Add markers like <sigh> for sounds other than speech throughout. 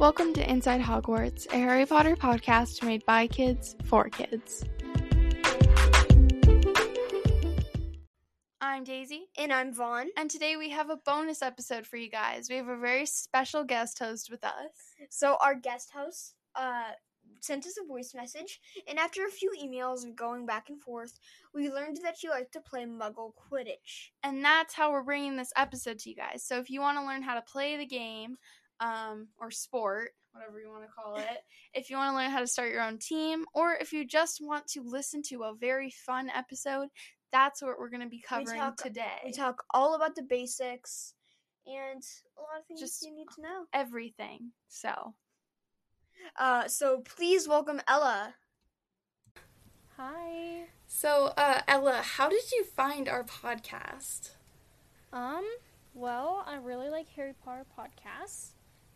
Welcome to Inside Hogwarts, a Harry Potter podcast made by kids for kids. I'm Daisy. And I'm Vaughn. And today we have a bonus episode for you guys. We have a very special guest host with us. So, our guest host uh, sent us a voice message, and after a few emails and going back and forth, we learned that she liked to play Muggle Quidditch. And that's how we're bringing this episode to you guys. So, if you want to learn how to play the game, um, or sport, whatever you want to call it, if you want to learn how to start your own team, or if you just want to listen to a very fun episode, that's what we're going to be covering talk- today. We talk all about the basics and a lot of things Just- you need to know. everything. So, Uh, so, please welcome Ella. Hi. so uh, Ella, how did you find our podcast? Um, well, I really like Harry Potter podcasts,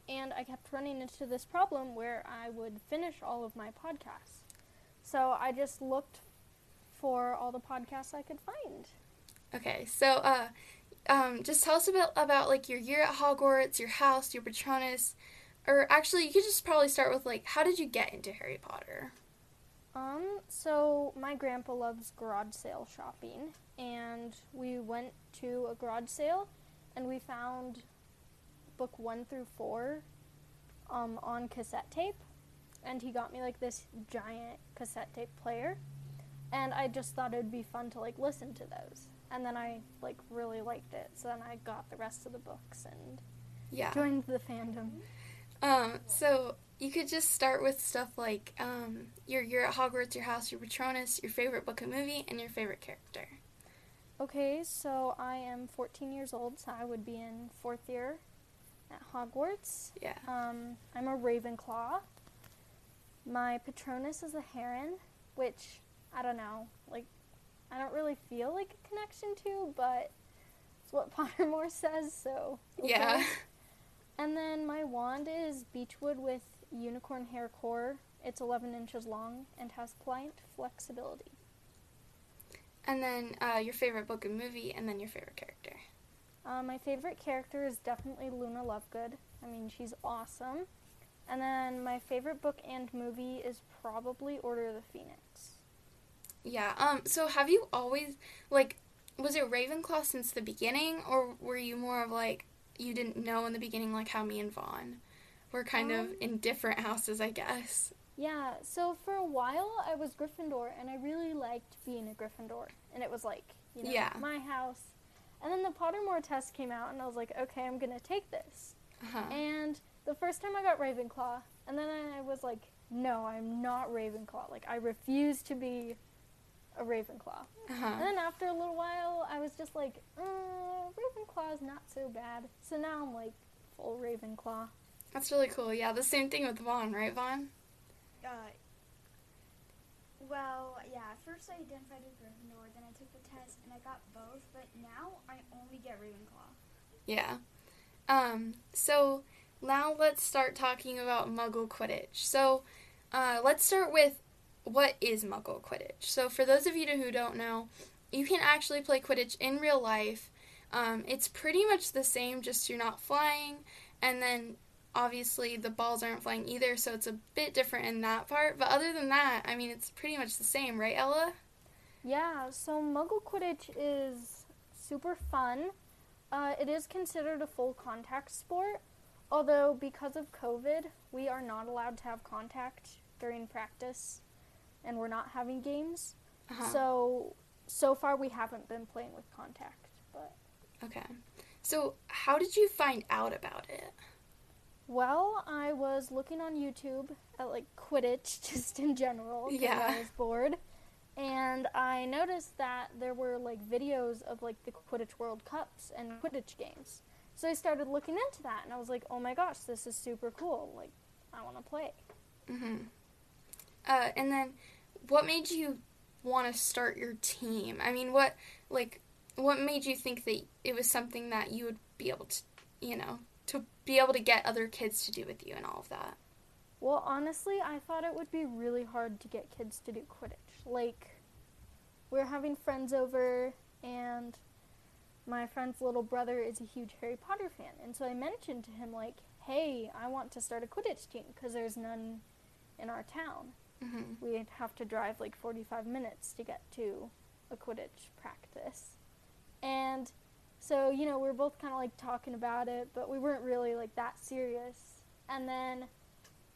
and I kept running into this problem where I would finish all of my podcasts. So I just looked for all the podcasts I could find. Okay, so uh, um, just tell us a bit about like your year at Hogwarts, your house, your Patronus, or actually, you could just probably start with like, how did you get into Harry Potter? Um, so my grandpa loves garage sale shopping, and we went to a garage sale, and we found book one through four, um, on cassette tape, and he got me like this giant cassette tape player, and I just thought it would be fun to like listen to those, and then I like really liked it, so then I got the rest of the books and Yeah. joined the fandom. Um, so you could just start with stuff like um, your year at Hogwarts, your house, your Patronus, your favorite book and movie, and your favorite character. Okay, so I am 14 years old, so I would be in fourth year at Hogwarts. Yeah. Um, I'm a Ravenclaw. My Patronus is a Heron, which I don't know, like I don't really feel like a connection to, but it's what <laughs> Pottermore says, so okay. Yeah. And then my wand is Beechwood with unicorn hair core. It's 11 inches long and has pliant flexibility. And then uh, your favorite book and movie, and then your favorite character. Uh, my favorite character is definitely Luna Lovegood. I mean, she's awesome. And then my favorite book and movie is probably Order of the Phoenix. Yeah. Um. So have you always like was it Ravenclaw since the beginning, or were you more of like you didn't know in the beginning, like how me and Vaughn were kind of Um, in different houses, I guess. Yeah, so for a while I was Gryffindor and I really liked being a Gryffindor. And it was like, you know, Yeah. my house. And then the Pottermore test came out and I was like, okay, I'm going to take this. Uh-huh. And the first time I got Ravenclaw, and then I was like, no, I'm not Ravenclaw. Like, I refuse to be a Ravenclaw. Uh-huh. And then after a little while, I was just like, uh, Ravenclaw is not so bad. So now I'm like full Ravenclaw. That's really cool. Yeah, the same thing with Vaughn, right, Vaughn? Uh, well, yeah, at first I identified as Gryffindor, then I took the test and I got both, but now I only get Ravenclaw. Yeah. Um, so now let's start talking about Muggle Quidditch. So uh, let's start with what is Muggle Quidditch. So for those of you who don't know, you can actually play Quidditch in real life. Um, it's pretty much the same, just you're not flying, and then obviously the balls aren't flying either, so it's a bit different in that part. But other than that, I mean, it's pretty much the same, right, Ella? Yeah, so Muggle Quidditch is super fun. Uh, it is considered a full contact sport, although because of COVID, we are not allowed to have contact during practice, and we're not having games. Uh-huh. So so far we haven't been playing with contact, but Okay. So how did you find out about it? well, I was looking on YouTube at like Quidditch <laughs> just in general. Yeah. I was bored. And I noticed that there were like videos of like the Quidditch World Cups and Quidditch games. So I started looking into that and I was like, "Oh my gosh, this is super cool. Like I want to play." hmm Uh, and then, what made you want to start your team? I mean, what like what made you think that it was something that you would be able to, you know, to be able to get other kids to do with you and all of that? Well, honestly, I thought it would be really hard to get kids to do Quidditch. Like, we were having friends over, and my friend's little brother is a huge Harry Potter fan, and so I mentioned to him like, "Hey, I want to start a Quidditch team because there's none in our town. hmm We'd have to drive like 45 minutes to get to a Quidditch practice." And so, you know, we were both kind of like talking about it, but we weren't really like that serious. And then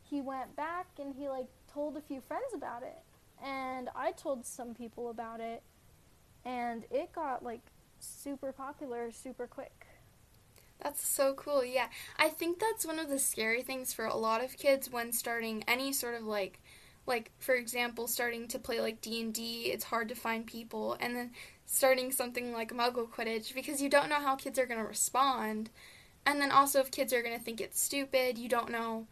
he went back and he like told a few friends about it. And I told some people about it. And it got like super popular super quick. That's so cool. Yeah. I think that's one of the scary things for a lot of kids when starting any sort of like like for example starting to play like D&D, it's hard to find people and then starting something like Muggle Quidditch because you don't know how kids are going to respond. And then also if kids are going to think it's stupid, you don't know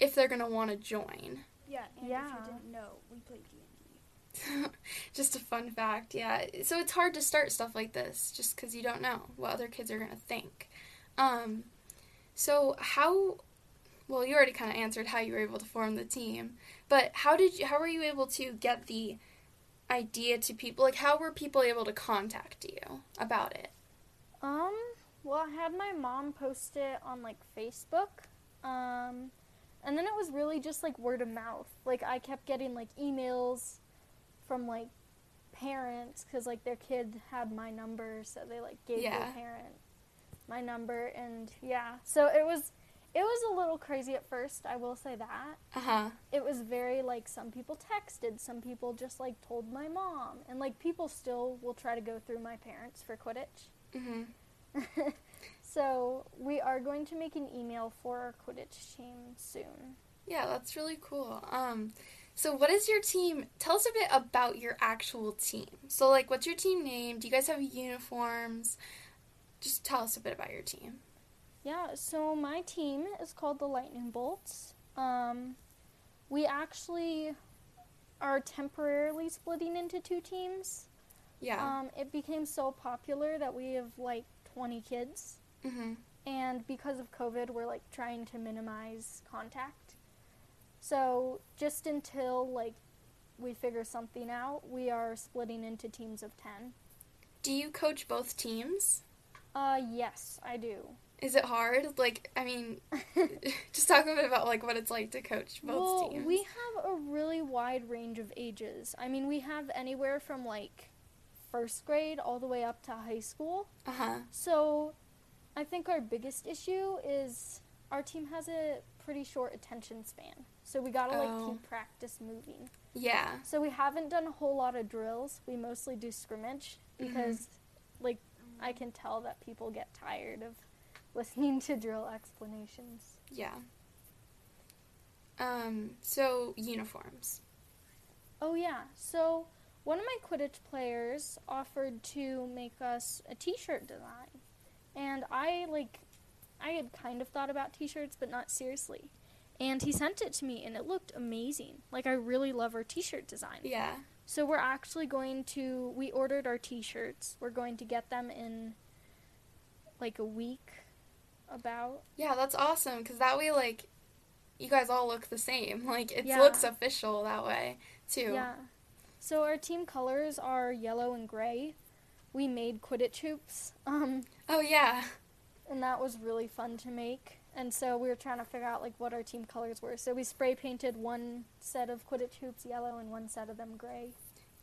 if they're going to want to join. Yeah, and Yeah. if you didn't know, we played D&D. <laughs> just a fun fact, yeah. So it's hard to start stuff like this just because you don't know what other kids are going to think. Um, so how, well, you already kind of answered how you were able to form the team, but how did you, how were you able to get the idea to people? Like, how were people able to contact you about it? Um, well, I had my mom post it on like Facebook. Um, and then it was really just like word of mouth. Like I kept getting like emails from like parents cuz like their kid had my number, so they like gave Yeah. their parent my number and yeah. So it was it was a little crazy at first, I will say that. Uh huh. It was very like some people texted, some people just like told my mom, and like people still will try to go through my parents for Quidditch. hmm <laughs> so we are going to make an email for our Quidditch team soon. Yeah, that's really cool. Um, so what is your team? Tell us a bit about your actual team. So like, what's your team name? Do you guys have uniforms? Just tell us a bit about your team. Yeah, so my team is called the Lightning Bolts. Um, we actually are temporarily splitting into two teams. Yeah. Um, it became so popular that we have like 20 kids. Mhm. and because of COVID, we're like trying to minimize contact. So just until like we figure something out, we are splitting into teams of ten. Do you coach both teams? Uh, yes, I do. Is it hard? Like, I mean, <laughs> just talk a bit about like what it's like to coach both well, teams. we have a really wide range of ages. I mean, we have anywhere from like first grade all the way up to high school. Uh huh. So, I think our biggest issue is our team has a pretty short attention span. So we gotta like Oh. keep practice moving. Yeah. So we haven't done a whole lot of drills. We mostly do scrimmage because, like, I can tell that people get tired of listening to drill explanations. Yeah. Um. So uniforms. Oh yeah. So one of my Quidditch players offered to make us a T-shirt design, and I like, I had kind of thought about T-shirts, but not seriously. And he sent it to me, and it looked amazing. Like I really love our T-shirt design. Yeah. So we're actually going to we ordered our t-shirts. We're going to get them in like a week about. Yeah, that's awesome because that way, like, you guys all look the same. <laughs> Like, it Yeah. looks official that way too. Yeah. So our team colors are yellow and gray. We made Quidditch hoops. Um Oh yeah. and that was really fun to make. And so we were trying to figure out like what our team colors were. So we spray painted one set of Quidditch hoops yellow and one set of them gray.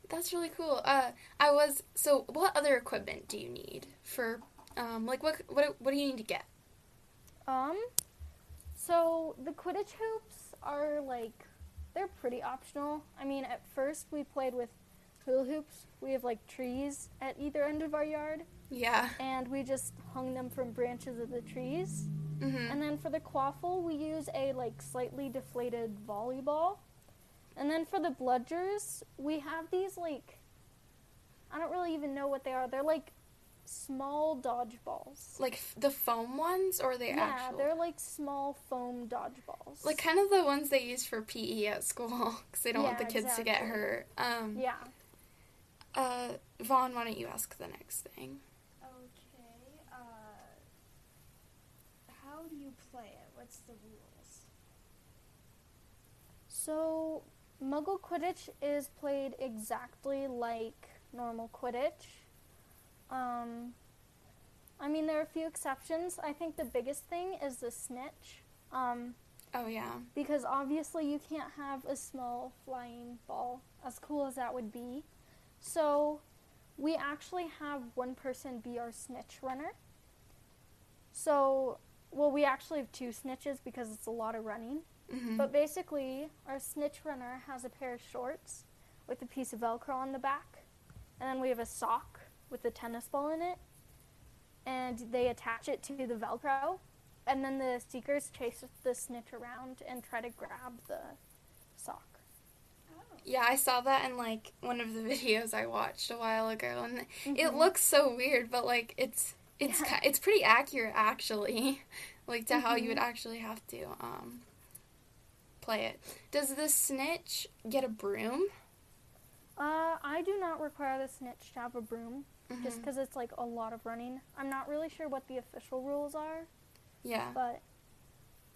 That's really cool. Uh, I was so. What other equipment do you need for? Um, like what what what do you need to get? Um, so the Quidditch hoops are like, they're pretty optional. I mean, at first we played with hula hoops. We have like trees at either end of our yard, Yeah. and we just hung them from branches of the trees. Mhm. And then for the quaffle, we use a like slightly deflated volleyball. And then for the bludgers, we have these like, I don't really even know what they are. They're like small dodgeballs. Like f- the foam ones or the yeah, actual? they're like small foam dodgeballs. like kind of the ones they use for PE at school <laughs> because they don't want the Yeah, kids to get hurt. Um, yeah. Uh, Vaughn, why don't you ask the next thing? Okay. Uh, how do you play it? What's the rules? So, Muggle Quidditch is played exactly like normal Quidditch. Um, I mean, there are a few exceptions. I think the biggest thing is the snitch. Um, Oh yeah. because obviously you can't have a small flying ball, as cool as that would be. So we actually have one person be our snitch runner. So, well, we actually have two snitches because it's a lot of running. hmm But basically, our snitch runner has a pair of shorts with a piece of Velcro on the back, and then we have a sock with a tennis ball in it, and they attach it to the Velcro, and then the seekers chase the snitch around and try to grab the sock. Yeah, I saw that in like one of the <laughs> videos I watched a while ago, and it Mhm. looks so weird, but like it's it's Yeah. it's pretty accurate actually, <laughs> like to how you would Mhm. actually have to um play it. Does the snitch get a broom? Uh, I do not require the snitch to have a broom, just Mhm. because it's like a lot of running. I'm not really sure what the official rules are, Yeah. but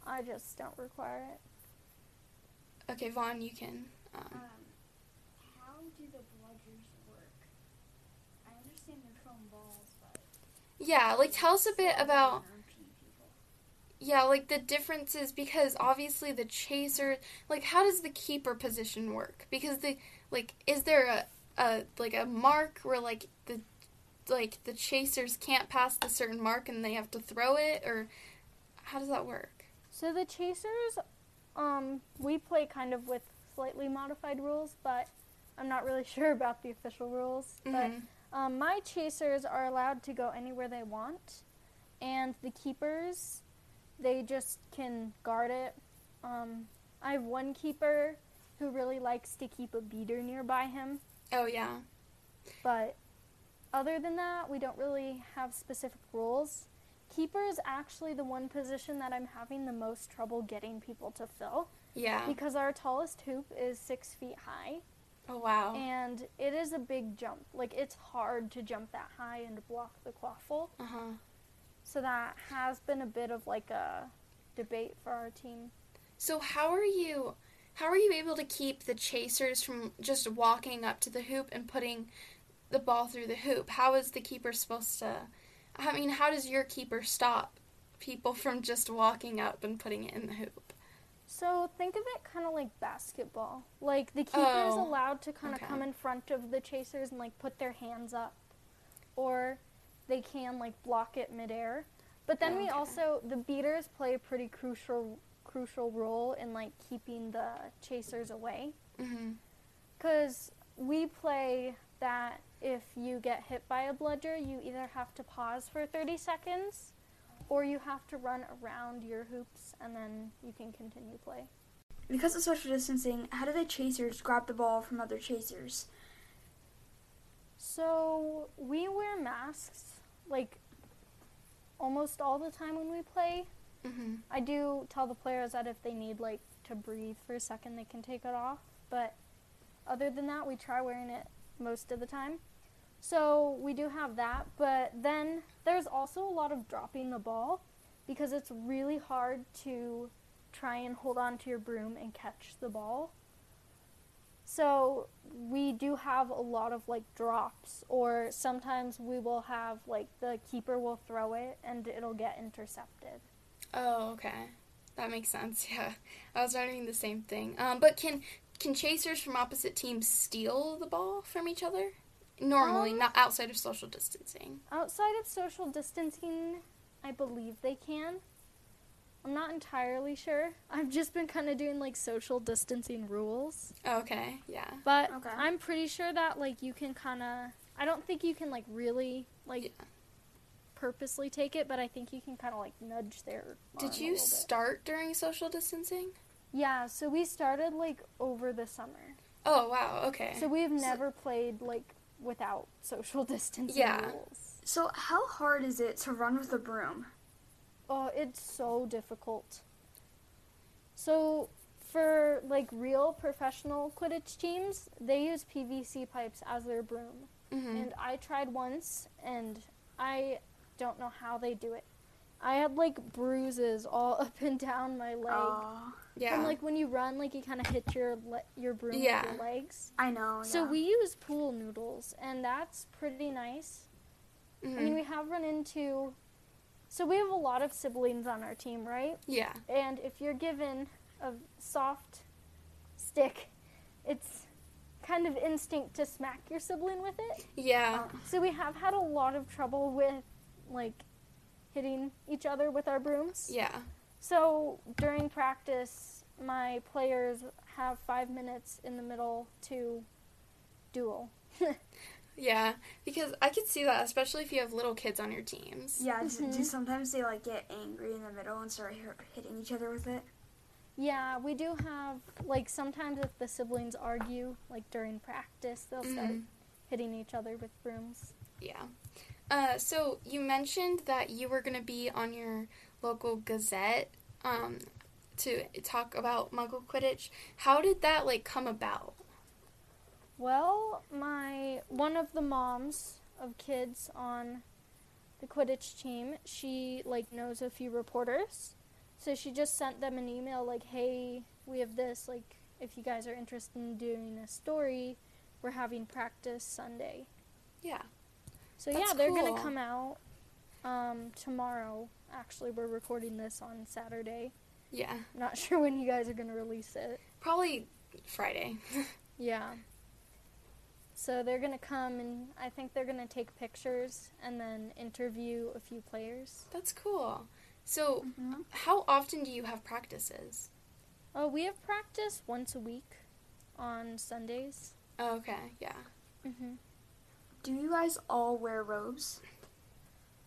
I just don't require it. Okay, Vaughn, you can. Um, Um, how do the bludgers work? I understand they're throwing balls, but yeah, like tell us a bit about Or pee people. yeah, like the differences because obviously the chaser, like how does the keeper position work? Because the like is there a a like a mark where like the like the chasers can't pass the certain mark and they have to throw it or how does that work? So the chasers, um, we play kind of with slightly modified rules, but I'm not really <laughs> sure about the official rules. But um, my chasers are allowed to go anywhere they want, and the keepers, they just can guard it. Um, I have one keeper who really likes to keep a beater nearby him, Oh yeah. but other than that, we don't really have specific rules. Keeper is actually the one position that I'm having the most trouble getting people to fill Yeah. because our tallest hoop is six feet high Oh wow. and it is a big jump. Like it's hard to jump that high and block the quaffle. Uh-huh. So that has been a bit of like a debate for our team. So how are you how are you able to keep the chasers from just walking up to the hoop and putting the ball through the hoop? How is the keeper supposed to I mean, how does your keeper stop people from just walking up and putting it in the hoop? So think of it kind of like basketball. Like the keeper is Oh, allowed to kind of okay. come in front of the chasers and like put their hands up, or they can like block it midair. But then we also the beaters play a pretty crucial crucial role in like keeping the chasers away. Mm-hmm. Because we play that if you get hit by a bludger, you either have to pause for 30 seconds or you have to run around your hoops and then you can continue play. Because of social distancing, how do the chasers grab the ball from other chasers? So we wear masks like almost all the time when we play. Mhm. I do tell the players that if they need like to breathe for a second, they can take it off. But other than that, we try wearing it most of the time. So we do have that. But then there's also a lot of dropping the ball because it's really hard to try and hold on to your broom and catch the ball. So we do have a lot of like drops, or sometimes we will have like the keeper will throw it and it'll get intercepted. Oh, okay. That makes sense. <laughs> Yeah. I was wondering the same thing. Um, but can can chasers from opposite teams steal the ball from each other? Normally, Um, not outside of social distancing. Outside of social distancing, I believe they can. I'm not entirely sure. I've just been kind of doing like social distancing rules, okay. Yeah. but Okay. I'm pretty sure that like you can kind of. I don't think you can like really like Yeah. purposely take it, but I think you can kind of like nudge their. Did you little bit. start during social distancing? Yeah, so we started like over the summer. Oh, wow. Okay. So we've never played like without <laughs> social distancing Yeah. rules. So, how hard is it to run with a broom? Oh, it's so difficult. So, for like real professional Quidditch teams, they use PVC pipes as their broom. Mhm. And I tried once and I don't know how they do it. I had like bruises all <laughs> up and down my leg. Oh, yeah. And like when you run, like you kind of hit your le- your broom Yeah. with your legs. I know. So yeah. we use pool noodles, and that's pretty nice. I Mhm. mean, we have run into. So we have a lot of siblings on our team, right? Yeah. And if you're given a soft stick, it's kind of instinct to smack your sibling with it. Yeah. So we have had a lot of trouble with like hitting each other with our brooms. Yeah. So during practice, my players have five minutes in the middle to duel. <laughs> Yeah. Because I could see that, especially if you have little kids on your teams. Yeah, do, Mhm. do sometimes they like get angry in the middle and start hitting each other with it? Yeah, we do have like sometimes if the siblings argue, like during practice, they'll start Mhm. hitting each other with brooms. Yeah. Uh, so you mentioned that you were going to be on your local Gazette um, to talk about Muggle Quidditch. How did that like come about? Well, my one of the moms of kids on the Quidditch team, she like knows a few reporters. So she just sent them an email like, "Hey, we have this like if you guys are interested in doing a story, we're having practice Sunday." Yeah. So That's yeah, they're cool. going to come out um tomorrow. Actually, we're recording this on Saturday. Yeah. Not <laughs> sure when you guys are going to release it. Probably Friday. <laughs> Yeah. So they're going to come and I think they're going to take pictures and then interview a few players. That's cool. So, Mhm. how often do you have practices? Oh, we have practice once a week on Sundays. Oh, okay. Yeah. hmm Do you guys all wear robes?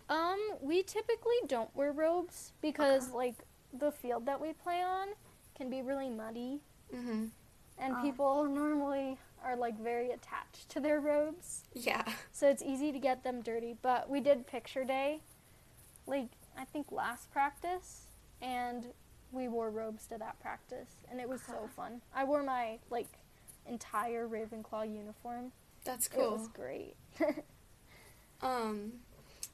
Um, we typically don't wear robes because like the field that we play on can be really muddy Mhm. and Oh. people normally are like very attached to their robes. Yeah. So it's easy to get them dirty. But we did picture day, like I think last practice, and we wore robes to that practice, and it was so fun. I wore my like entire Ravenclaw uniform. That's cool. It was great. <laughs> Um,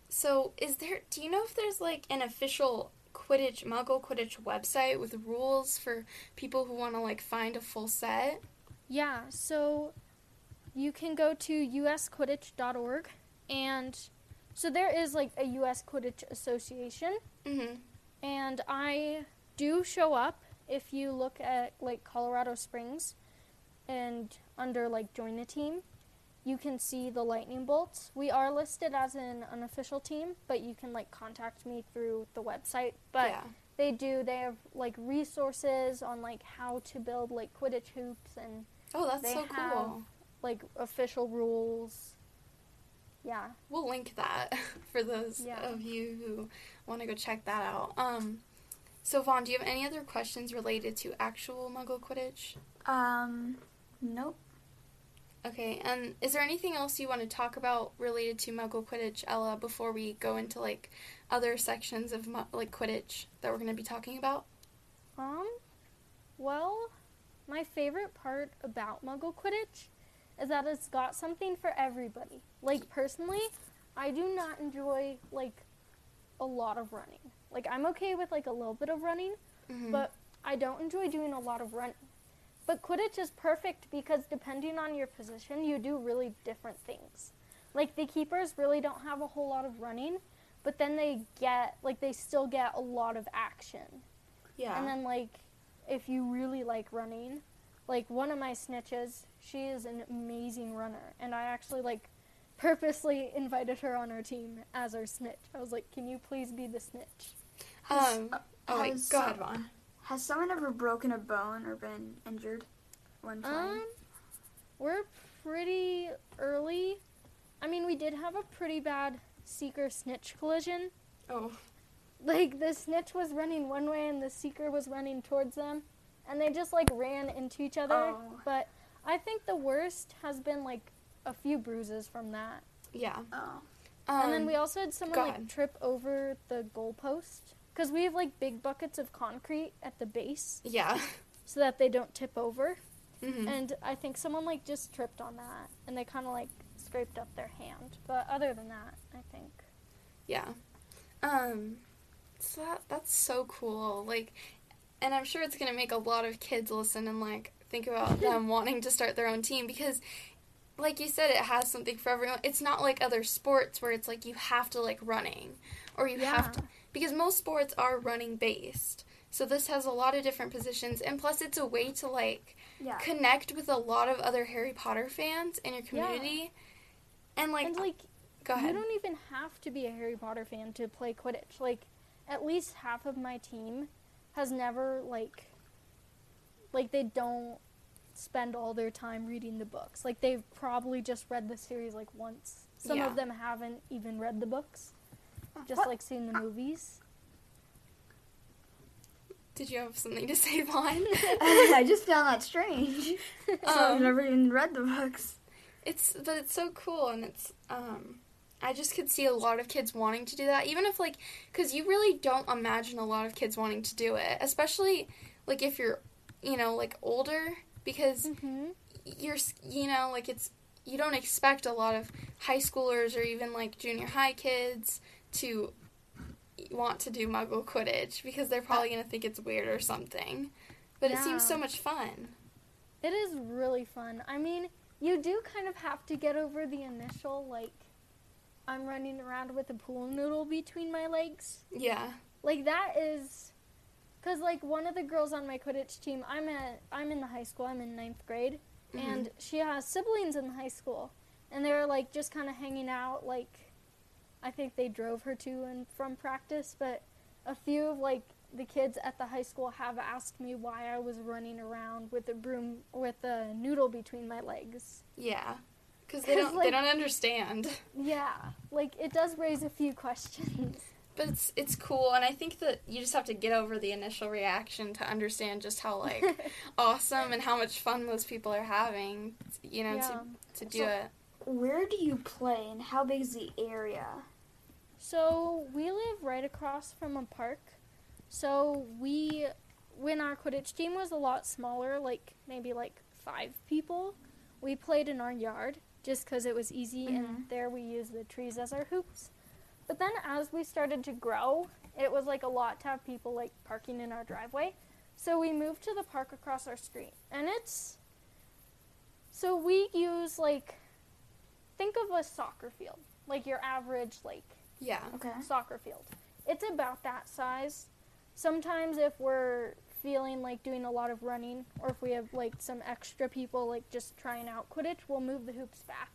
so is there? Do you know if there's like an official Quidditch Muggle Quidditch website with rules for people who want to like find a full set? yeah, so you can go to usquidditch.org, and so there is like a US Quidditch Association. Mm-hmm. and I do show up if you look at like Colorado Springs and under like join a team you can see the lightning bolts we are listed as an unofficial team but you can like contact me through the website but yeah. they do they have like resources on like how to build like quidditch hoops and Oh, that's they so have- cool. like official rules yeah We'll link that <laughs> for those Yeah. of you who want to go check that out. Um, so Vaughn, do you have any other questions related to actual Muggle Quidditch? Um, nope. Okay, and is there anything else you want to talk about related to Muggle Quidditch, Ella, before we go into like other sections of like Quidditch that we're going to be talking about? Um, well, my favorite part about Muggle Quidditch is that it's got something for everybody. Like personally, I do not enjoy like a lot of running. Like I'm okay with like a little bit of running, Mm-hmm. but I don't enjoy doing a lot of running. But Quidditch is perfect because depending on your position, you do really different things. Like the keepers really don't have a whole lot of running, but then they get like they still get a lot of action. yeah. And then like if you really like running, like one of my snitches, she is an amazing runner and I actually like purposely invited her on our team as our snitch. I was like, "Can you please be the snitch?" um, oh wait, has go some- ahead, Vaughn. Has someone ever broken a bone or been injured when playing? Um we're pretty early. I mean, we did have a pretty bad seeker snitch collision. Oh, Like the snitch was running one way and the seeker was running towards them and they just like ran into each other. Oh. But I think the worst has been like a few bruises from that. yeah. oh. Um, and then we also had someone like ahead. trip over the goalpost because we have like big buckets of concrete at the base yeah. so that they don't tip over. hmm And I think someone like just tripped on that and they kind of like scraped up their hand. But other than that, I think. Yeah. Um so that that's so cool. Like and I'm sure it's going to make a lot of kids listen and like think about <laughs> them wanting to start their own team because like you said, it has something for everyone. It's not like other sports where it's like you have to like running or you have to because most sports are running based. So this has a lot of different positions and plus it's a way to like Yeah. connect with a lot of other Harry Potter fans in your Yeah. community. And like and uh, like go you ahead. don't even have to be a Harry Potter fan to play Quidditch. Like at least half of my team has never like like they don't spend all their time reading the books. Like they've probably just read the series like once. Some Yeah. of them haven't even read the books. Just What? like seeing the movies. Did you have something to <laughs> say, Vaughn? <laughs> I just found that strange. <laughs> so I've Um, never even read the books. It's but it's so cool and it's um I just could see a lot of kids wanting to do that even if like cuz you really don't imagine a lot of kids wanting to do it especially like if you're you know like older because Mm-hmm. you're you know like it's you don't expect a lot of high schoolers or even like junior high kids to want to do muggle quidditch because they're probably going to think it's weird or something but it seems so much fun It is really fun. I mean, you do kind of have to get over the initial like I'm running around with a pool noodle between my legs. yeah Like that is cuz like one of the girls on my Quidditch team, I'm at I'm in the high school. I'm in ninth grade Mhm. and she has siblings in the high school and they're like just kind of hanging out like I think they drove her to and from practice, but a few of like the kids at the high school have asked me why I was running around with a broom with a noodle between my legs. Yeah, because they <laughs> 'Cause, don't they don't understand. <laughs> Yeah, like it does raise a few questions. But it's it's cool, and I think that you just have to get over the initial reaction to understand just how like <laughs> awesome and how much fun those people are having. You know, yeah. to to do So- it. Where do you play and how big is the area? So we live right across from a park. So we, when our Quidditch team was a lot smaller, like maybe like five people, we played in our yard just because it was easy, Mhm. and there we used the trees as our hoops. But then as we started to grow, it was like a lot to have people like parking in our driveway. So we moved to the park across our street, and it's. So we use like, think of a soccer field, like your average like Yeah. Okay. soccer field. It's about that size. Sometimes if we're feeling like doing a lot of running or if we have like some extra people like just trying out Quidditch, we'll move the hoops back.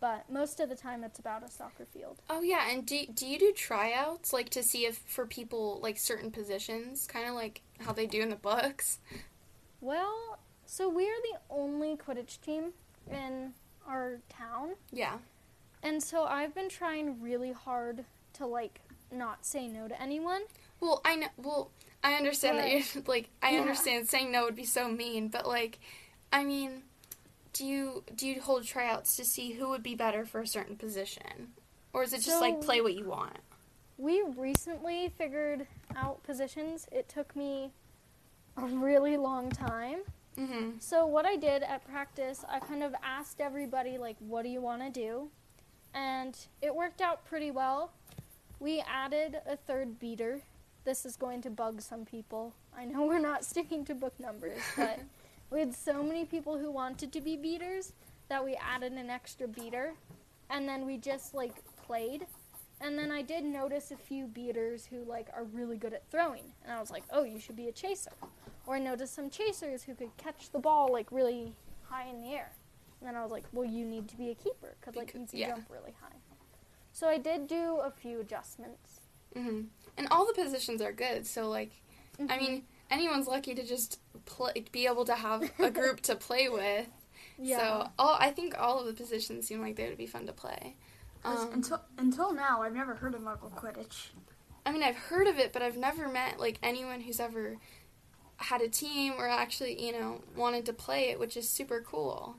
But most of the time it's about a soccer field. Oh yeah, and do do you do tryouts like to see if for people like certain positions, kind of like how they do in the books? Well, so we're the only Quidditch team in our town. Yeah. And so I've been trying really hard to like not say no to anyone. Well, I know. Well, I understand that But- you <laughs> like. I Yeah. understand saying no would be so mean, but like, I mean, do you do you hold tryouts to see who would be better for a certain position, or is it just like play what you want? We recently figured out positions. It took me a really long time. Mm-hmm. So what I did at practice, I kind of asked everybody like, "What do you want to do?" And it worked out pretty well. We added a third beater. This is going to bug some people. I know we're not <laughs> sticking to book numbers, but <laughs> we had so many people who wanted to be beaters that we added an extra beater, and then we just like played. And then I did notice a few beaters who like are really good at throwing, and I was like, "Oh, you should be a chaser." Or I noticed some chasers who could catch the ball like really high in the air. And then I was like, well, you need to be a keeper because like you can yeah. jump really high. So I did do a few adjustments. Mm-hmm. And all the positions are good. So like, I Mhm. mean, anyone's lucky to just play, be able to have a <laughs> group to play with. yeah, So all I think all of the positions seem like they would be fun to play. Um, until until now, I've never heard of Muggle Quidditch. I mean, I've heard of it, but I've never met like anyone who's ever had a team or actually, you know, wanted to play it, which is super cool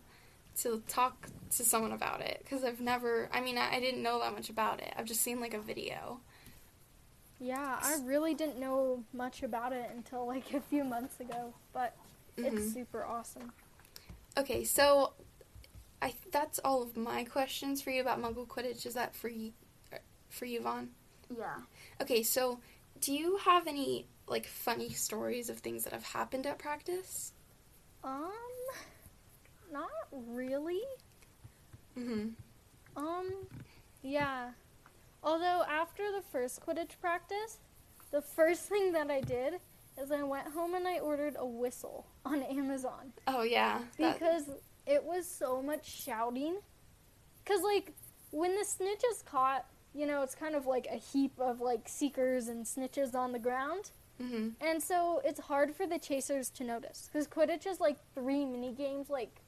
to talk to someone about it because I've never. I mean, I, I didn't know that much about it. I've just seen like a video. yeah. I really didn't know much about it until like <laughs> a few months ago, but Mhm. it's super awesome. Okay, so I that's all of my questions for you about Muggle Quidditch. Is that for you, for you, Vaughn? Yeah. Okay, so do you have any like funny stories of things that have happened at practice? Really. Mhm. Um, yeah. Although after the first Quidditch practice, the first <laughs> thing that I did is I went home and I ordered a whistle on Amazon Oh yeah. that- because it was so much shouting. Cause like when the snitch is caught, you know, it's kind of like a heap of like seekers and snitches on the ground. mhm. And so it's hard for the chasers to notice because Quidditch is like three mini games like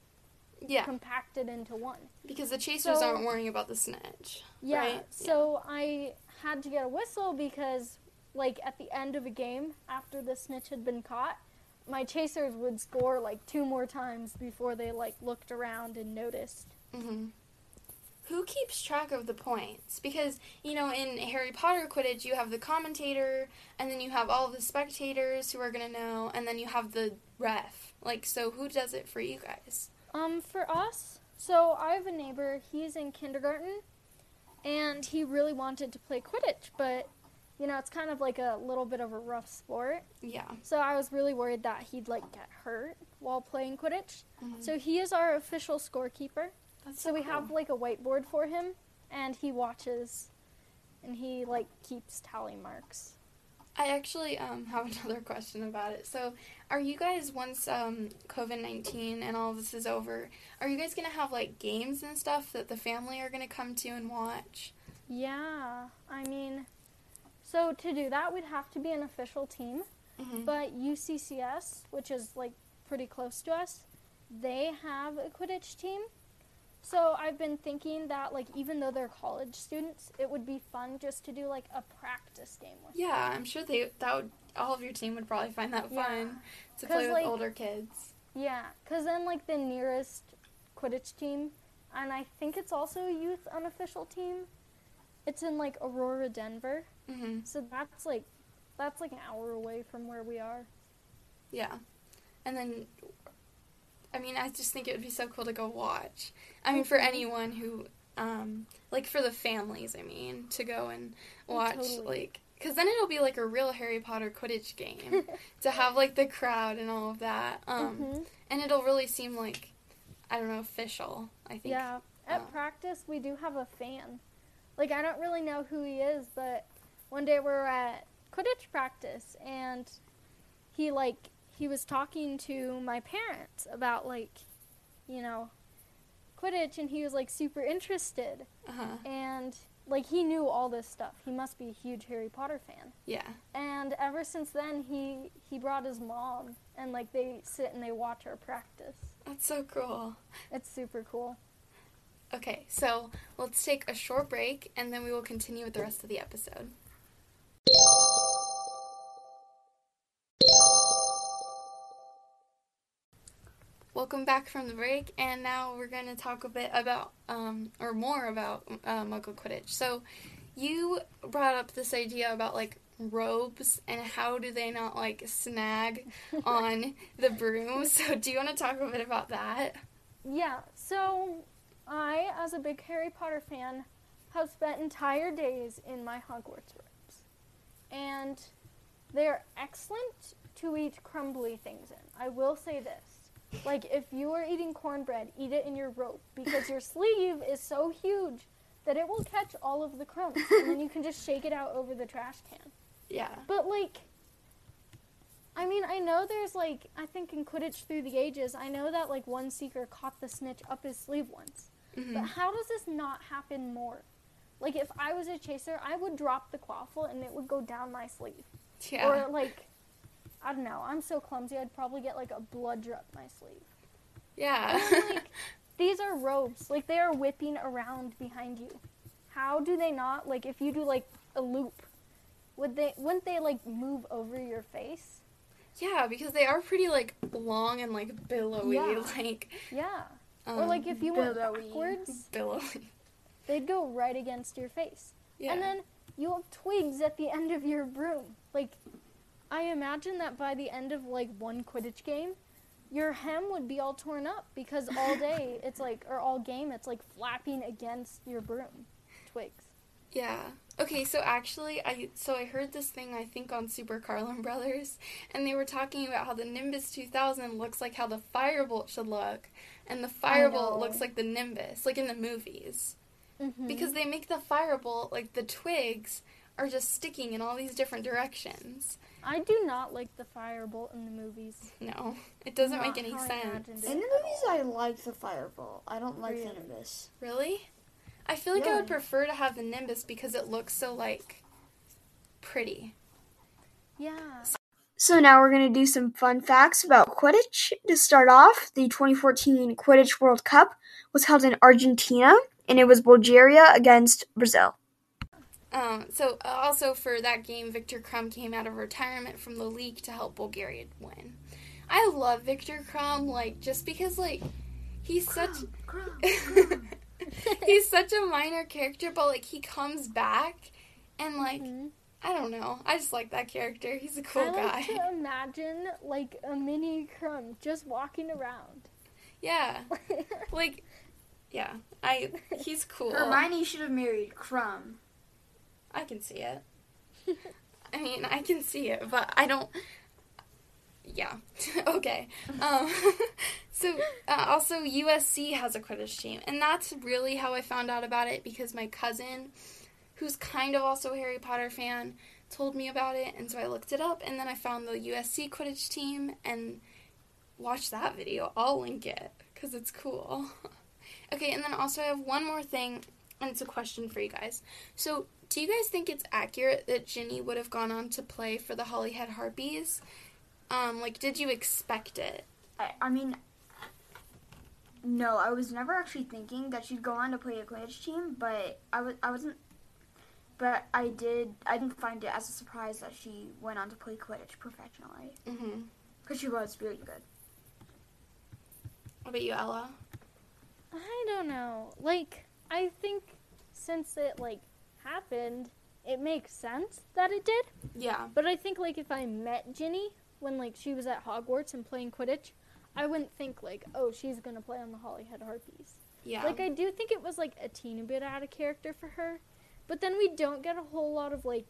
Yeah. compacted into one. Because the chasers So- aren't worrying about the snitch. Yeah. Right? So I had to get a whistle because like at the end of a game after the snitch had been caught, my chasers would score like two more times before they like looked around and noticed. hmm Who keeps track of the points? Because, you know, in Harry Potter Quidditch, you have the commentator, and then you have all the spectators who are going to know, and then you have the ref. Like, so who does it for you guys? Um, for us, so I have a neighbor. He's in kindergarten, and he really wanted to play Quidditch, but you know it's kind of like a little bit of a rough sport. Yeah. So I was really worried that he'd like get hurt while playing Quidditch. Mhm. So he is our official scorekeeper. That's So we cool. have like a whiteboard for him, and he watches, and he like keeps tally marks. I actually um, have <laughs> another question about it. So, are you guys once um, COVID nineteen and all this is over, are you guys gonna have like games and stuff that the family are gonna come to and watch? Yeah, I mean, so to do that, we'd have to be an official team. Mm-hmm. But UCCS, which is like pretty close to us, they have a Quidditch team. So I've been thinking that like even though they're college students, it would be fun just to do like a practice game with. them. yeah, I'm sure they that would all of your team would probably find that Yeah. fun to 'Cause, play with like- older kids. Yeah, cuz then like the nearest Quidditch team, and I think it's also a youth unofficial team. It's in like Aurora, Denver. Mm-hmm. So that's like that's like an hour away from where we are. Yeah, and then. I mean, I just think it would be so cool to go watch. I mean, for Mhm. anyone who, um, like for the families, I mean, to go and watch, totally. like, because then it'll be like a real Harry Potter Quidditch game <laughs> to have like the crowd and all of that. Um, Mhm. and it'll really seem like, I don't know, official. I think. Yeah. At uh, practice, we do have a fan. Like, I don't really know who he is, but one day we were at Quidditch practice, and he, like, he was talking to my parents about, like, you know, Quidditch, and he was, like, super interested. Uh-huh. And, like, he knew all this stuff. He must be a huge Harry Potter fan. Yeah. And ever since then, he, he brought his mom, and, like, they sit and they watch our practice. That's so cool. It's super cool. Okay, so let's take a short break and then we will continue with the rest of the episode. Welcome back from the break, and now we're going to talk a bit about, um, or more about uh, Muggle Quidditch. So, you brought up this idea about like robes and how do they not like snag <laughs> on the broom. So, do you want to talk a bit about that? Yeah, so I, as a big Harry Potter fan, have spent entire days in my Hogwarts robes. And they're excellent to eat crumbly things in. I will say this. Like, if you are eating cornbread, eat it in your robe because your sleeve is so huge that it will catch all of the crumbs. and then you can just shake it out over the trash can. Yeah. But like, I mean, I know there's like, I think in Quidditch Through the Ages, I know that like one seeker caught the snitch up his sleeve once. Mhm. But how does this not happen more? Like, if I was a chaser, I would drop the quaffle and it would go down my sleeve. Yeah. Or like, I don't know. I'm so clumsy. I'd probably get like a bludger up my sleeve. yeah. Then, like, <laughs> these are robes. Like, they are whipping around behind you. How do they not? Like, if you do like a loop, would they? Wouldn't they like move over your face? Yeah, because they are pretty like long and like billowy, Yeah. like Yeah. um, or like if you went billowy. backwards, <laughs> billowy. they'd go right against your face. Yeah. And then you have twigs at the end of your broom. Like, I imagine that by the end of like one Quidditch game, your hem would be all torn up because all <laughs> day it's like, or all game it's like flapping against your broom twigs. yeah. Okay, so actually, I so I heard this thing I think on Super Carlin <laughs> Brothers, and they were talking about how the Nimbus 2000 looks like how the Firebolt should look, and the firebolt looks like the nimbus, like in the movies. Mhm. Because they make the firebolt like the twigs are just sticking in all these different directions. I do not like the firebolt in the movies. No, it doesn't Not make any sense. In the movies, I like the fireball. I don't like Really? the nimbus. Really? I feel like I would prefer to have the nimbus because it looks so like pretty. Yeah. So now we're going to do some fun facts about Quidditch. To start off, the 2014 Quidditch World Cup was held in Argentina, and it was Bulgaria against Brazil. Um, so uh, also for that game, Viktor Krum came out of retirement from the league to help Bulgaria win. I love Viktor Krum, like just because like he's such <laughs> he's such a minor character, but like he comes back and like Mhm. I don't know, I just like that character. He's a cool I like guy. to imagine like a mini Krum just walking around. Yeah, <laughs> like yeah, I he's cool. Hermione should have married Krum. I can see it. <laughs> I mean, I can see it, but I don't. Yeah. <laughs> okay. Um, <laughs> so, uh, also, USC has a Quidditch team, and that's really how I found out about it because my cousin, who's kind of also a Harry Potter fan, told me about it, and so I looked it up, and then I found the USC Quidditch team and watched that video. I'll link it because it's cool. okay, and then also I have one more thing, and it's a question for you guys. So, do you guys think it's accurate that Ginny would have gone on to play for the Holyhead Harpies? Um, like, did you expect it? I, I mean, no, I was never actually thinking that she'd go on to play a Quidditch team, but I was I wasn't. But I did. I didn't find it as a surprise that she went on to play Quidditch professionally Mm-hmm. because she was really good. What about you, Ella? I don't know. Like, I think since it like happened, it makes sense that it did. Yeah. But I think like if I met Ginny when like she was at Hogwarts and playing Quidditch, I wouldn't think like, oh, she's gonna play on the Holyhead Harpies. Yeah. Like I do think it was like a teeny bit out of character for her, but then we don't get a whole lot of like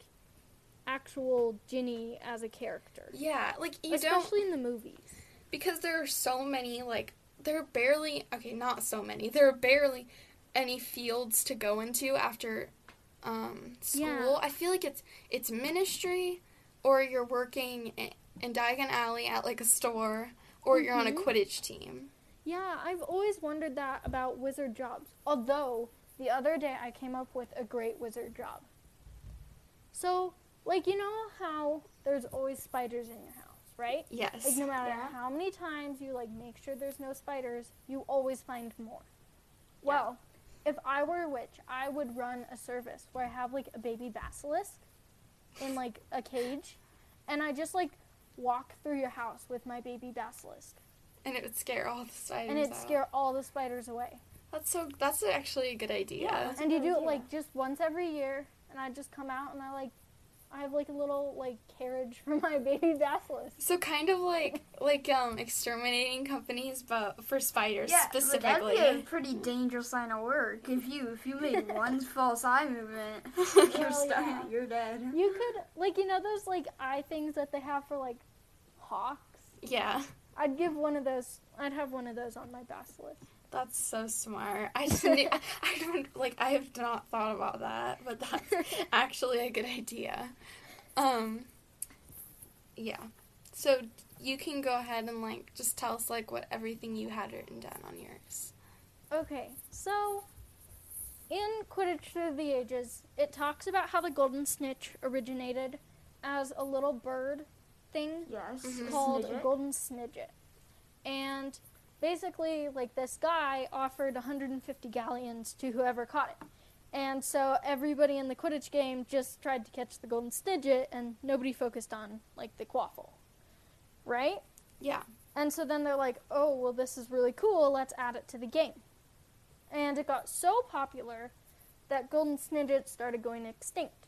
actual Ginny as a character, yeah, like you don't especially in the movies. because there are so many like there are barely okay, not so many. There are barely any fields to go into after um school. Yeah. I feel like it's it's ministry or you're working in, in Diagon Alley at like a store or you're on a Mhm. Quidditch team. Yeah, I've always wondered that about wizard jobs. Although the other day I came up with a great wizard job. So, like you know how there's always spiders in your house, right? Yes. Like no matter Yeah. how many times you like make sure there's no spiders, you always find more. Well, if I were a witch, I would run a service where I have like a baby basilisk in like a cage and I just like walk through your house with my baby basilisk and it would scare all the spiders. and it'd out. scare all the spiders away. That's so. That's actually a good idea. That's a and you good do it like just once every year and I just come out and I like I have like a little like carriage <laughs> for my baby basilisk. So kind of like like um exterminating companies, but for spiders Yeah, but specifically. that'd be a pretty dangerous line of work if you if you made <laughs> one false eye movement, <laughs> you're Well, stuck. yeah. You're dead. You could like you know those like eye things that they have for like hawks. yeah, I'd give one of those. I'd have one of those on my basilisk. That's so smart. I <laughs> just knew, I don't like I have not thought about that, but that's <laughs> actually a good idea. Um. Yeah. So you can go ahead and like just tell us like what everything you had written down on yours. Okay, so in Quidditch Through the Ages, it talks about how the golden snitch originated as a little bird thing Yes. Mhm. called a golden snidget. And basically, like this guy offered 150 galleons to whoever caught it. And so everybody in the Quidditch game just tried to catch the golden snidget, and nobody focused on like the quaffle, right? Yeah. And so then they're like, oh, well, this is really cool. Let's add it to the game. And it got so popular that golden snidgets started going extinct.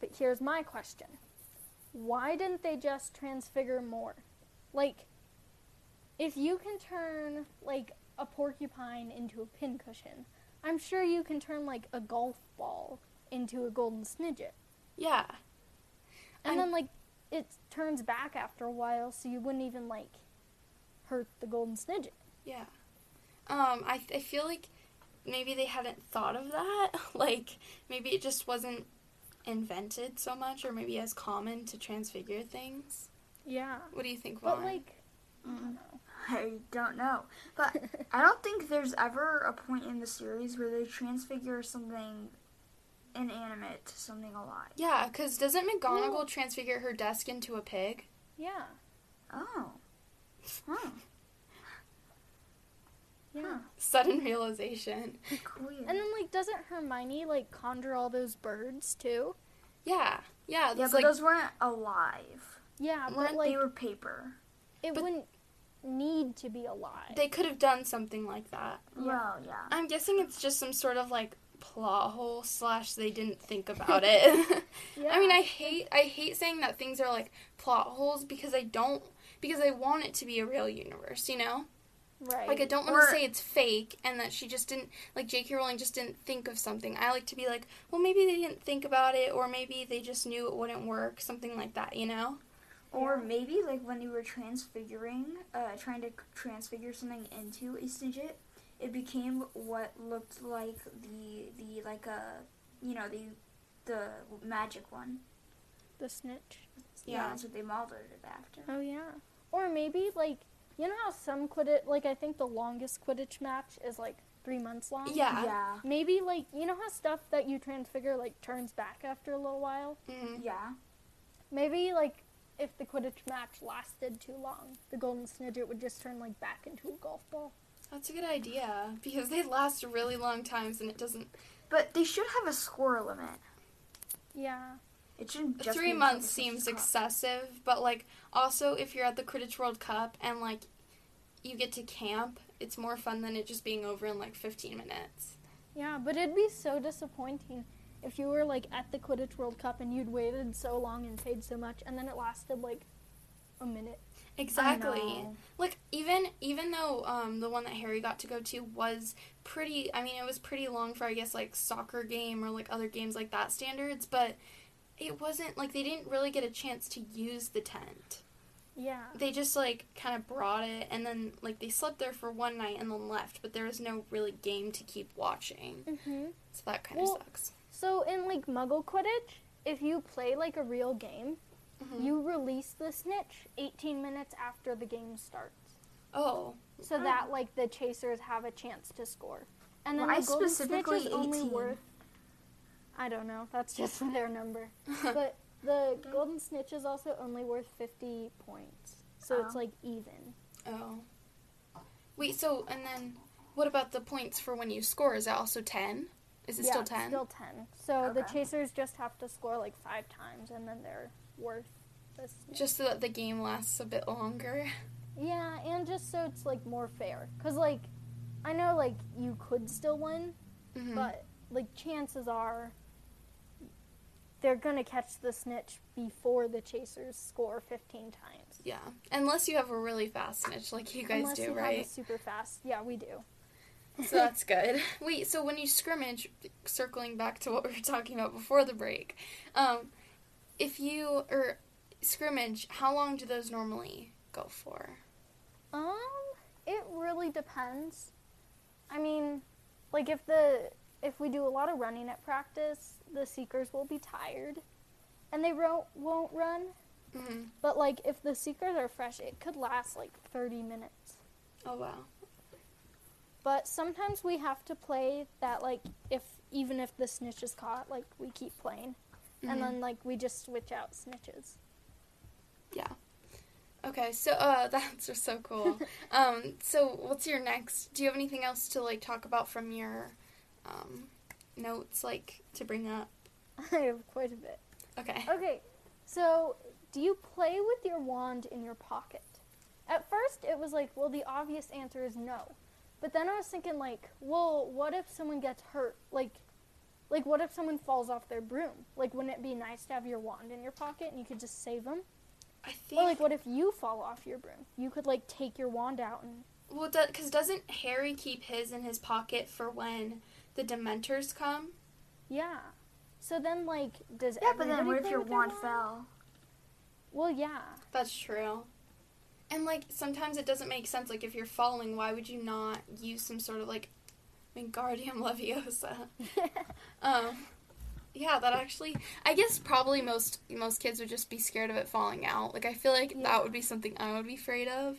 But here's my question why didn't they just transfigure more? Like, if you can turn, like, a porcupine into a pincushion, I'm sure you can turn, like, a golf ball into a golden snidget. Yeah. And I'm- then, like, it turns back after a while, so you wouldn't even, like, hurt the golden snidget. Yeah. Um, I I feel like maybe they hadn't thought of that. <laughs> like maybe it just wasn't invented so much, or maybe as common to transfigure things. Yeah. What do you think, Vaughn? But like, I Mm. don't know. I don't know. But I don't <laughs> think there's ever a point in the series where they transfigure something inanimate to something alive. yeah, because doesn't McGonagall Well- transfigure her desk into a pig? Yeah. Oh. Huh. <laughs> Yeah. Sudden realization. Cool. And then like, doesn't Hermione like conjure all those birds too? Yeah, yeah. yeah, but like those weren't alive. Yeah, but Weren't like they were paper. it but- wouldn't need to be alive. they could have done something like that. Yeah. Well, yeah. I'm guessing it's just some sort of like plot hole slash they didn't think <laughs> about it. yeah. <laughs> I mean, I hate I hate saying that things are like plot holes because I don't because I want it to be a real universe, you know? right. Like I don't want Or- to say it's fake and that she just didn't like J.K. Rowling just didn't think of something. I like to be like, well, maybe they didn't think about it or maybe they just knew it wouldn't work, something like that, you know? Or Yeah. maybe like when you were transfiguring, uh, trying to transfigure something into a Snidget, it became what looked like the the like a you know the the magic one. the snitch. Yeah, Yeah. that's what they modeled it after. Oh yeah. Or maybe like you know how some Quidditch like I think the longest Quidditch match is like three months long. Yeah. Yeah, Maybe like you know how stuff that you transfigure like turns back after a little while. Mm. yeah. Maybe like if the Quidditch match lasted too long, the Golden Snidget would just turn like back into a golf ball. That's a good idea <laughs> because they last really long times and it doesn't But they should have a score limit. Yeah. It shouldn't just three months seems excessive, but like also if you're at the Quidditch World Cup and like you get to camp, it's more fun than it just being over in like 15 minutes. Yeah, but it'd be so disappointing if you were like at the Quidditch World Cup and you'd waited so long and paid so much and then it lasted like a minute. Exactly. Like even even though um, the one that Harry got to go to was pretty, I mean it was pretty long for I guess like soccer game or like other games like that standards, but it wasn't like they didn't really get a chance to use the tent. Yeah. They just like kind of brought it and then like they slept there for one night and then left, but there was no really game to keep watching. Mhm. So that kind of Well, sucks. So in like Muggle Quidditch, if you play like a real game, Mhm. you release the snitch 18 minutes after the game starts. Oh, So Oh. that like the chasers have a chance to score. And then Why the golden snitch specifically is only worth I don't know. That's <laughs> just their number. <laughs> but the golden snitch is also only worth 50 points. So it's Oh. like even. oh. Wait, so and then what about the points for when you score? Is that also 10? Is it yeah, still 10? Still 10. So the chasers just have to score like 5 times and then they're worth the snitch. Just so that the game lasts a bit longer. Yeah, and just so it's like more fair. Cause like, I know like you could still win, Mhm. but like chances are they're gonna catch the snitch before the chasers score 15 times. yeah, unless you have a really fast snitch like you guys Unless do, you have right? a super fast. Yeah, we do. So that's good. <laughs> Wait, so when you scrimmage, circling back to what we were talking about before the break, um, if you or scrimmage, how long do those normally go for? Um, it really depends. I mean, like if the if we do a lot of running at practice, the seekers will be tired, and they won't won't run. hmm But like if the seekers are fresh, it could last like 30 minutes. Oh wow. But sometimes we have to play that like if even if the snitch is caught, like we keep playing, Mhm. and then like we just switch out snitches. Yeah. Okay, so uh, <laughs> that's just so cool. <laughs> um, so what's your next? Do you have anything else to like talk about from your um, notes, like to bring up? <laughs> I have quite a bit. Okay. Okay, so do you play with your wand in your pocket? At first, it was like, well, the obvious answer is no. But then I was thinking, like, well, what if someone gets hurt? Like, like what if someone falls off their broom? Like, wouldn't it be nice to have your wand in your pocket and you could just save them? I think. Or like, what if you fall off your broom? You could like take your wand out and well, because doesn't Harry keep his in his pocket for when the Dementors come? yeah. So then, like, does Yeah, but then what if your with wand fell? Well, yeah. That's true. And like sometimes it doesn't make sense. Like if you're falling, why would you not use some sort of like i Wingardium <laughs> Leviosa? <laughs> um, yeah, that actually. I guess probably most most kids would just be scared of it falling out. Like I feel like Yeah. that would be something I would be afraid of,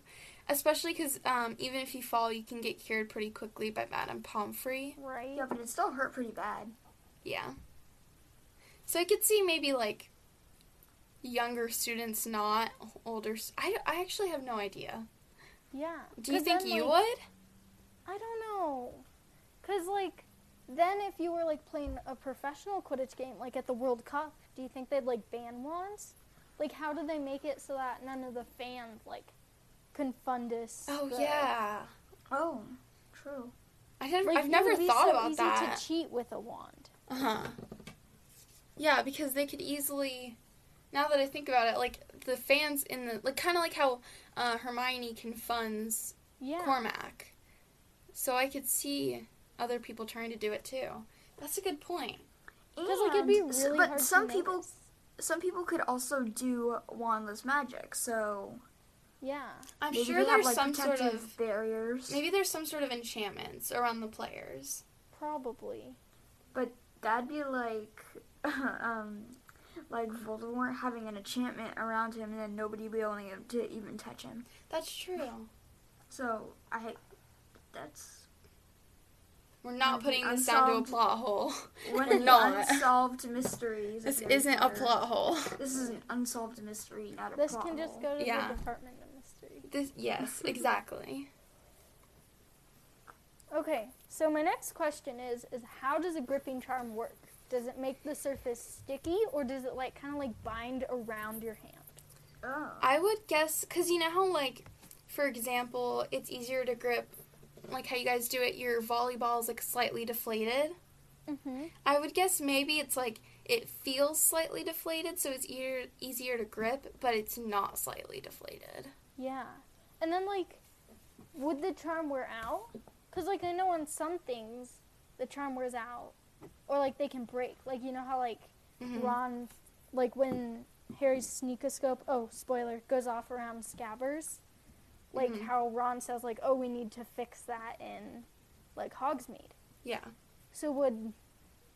especially because um, even if you fall, you can get cured pretty quickly by Madame Pomfrey. Right? Yeah, but it still hurt pretty bad. Yeah. So I could see maybe like younger students, not older. I, I actually have no idea. Yeah. Do you think then, you like, would? I don't know. Cause like then if you were like playing a professional Quidditch game, like at the World Cup, do you think they'd like ban wands? Like how do they make it so that none of the fans like can fundus? Oh the- yeah. Oh, true. I have, Like, I've never would be thought so about easy that. to cheat with a wand. Uh huh. Yeah, because they could easily. Now that I think about it, like the fans in the like kind of like how uh, Hermione Confunds Yeah. Cormac, so I could see other people trying to do it too. That's a good point. Because like it'd be And s- really but hard some to people, notice. some people could also do wandless magic. So Yeah. I'm maybe sure there's have like some sort of barriers. maybe there's some sort of enchantments around the players. Probably. But that'd be like, <laughs> um, like Voldemort having an enchantment around him, and then nobody be able to even touch him. That's true. So I, that's We're not putting this down to a plot hole. one We're not. unsolved mysteries. This isn't a plot hole. This is an unsolved mystery, not a plot. This can just go to Yeah. the Department of Mystery. This yes, <laughs> exactly. Okay, so my next question is is how does a gripping charm work? Does it make the surface sticky or does it like kind of like bind around your hand? Oh. I would guess because you know how like, for example, it's easier to grip, like how you guys do it. Your volleyball is like slightly deflated. Mm-hmm. I would guess maybe it's like it feels slightly deflated, so it's easier easier to grip, but it's not slightly deflated. Yeah. And then like would the charm wear out? Cuz like I know on some things the charm wears out or like they can break. Like you know how like Mhm. Ron like when Harry's sneakoscope, oh, spoiler, goes off around Scabbers. Like Mhm. how Ron says like, "Oh, we need to fix that in like Hogsmeade." Yeah, So would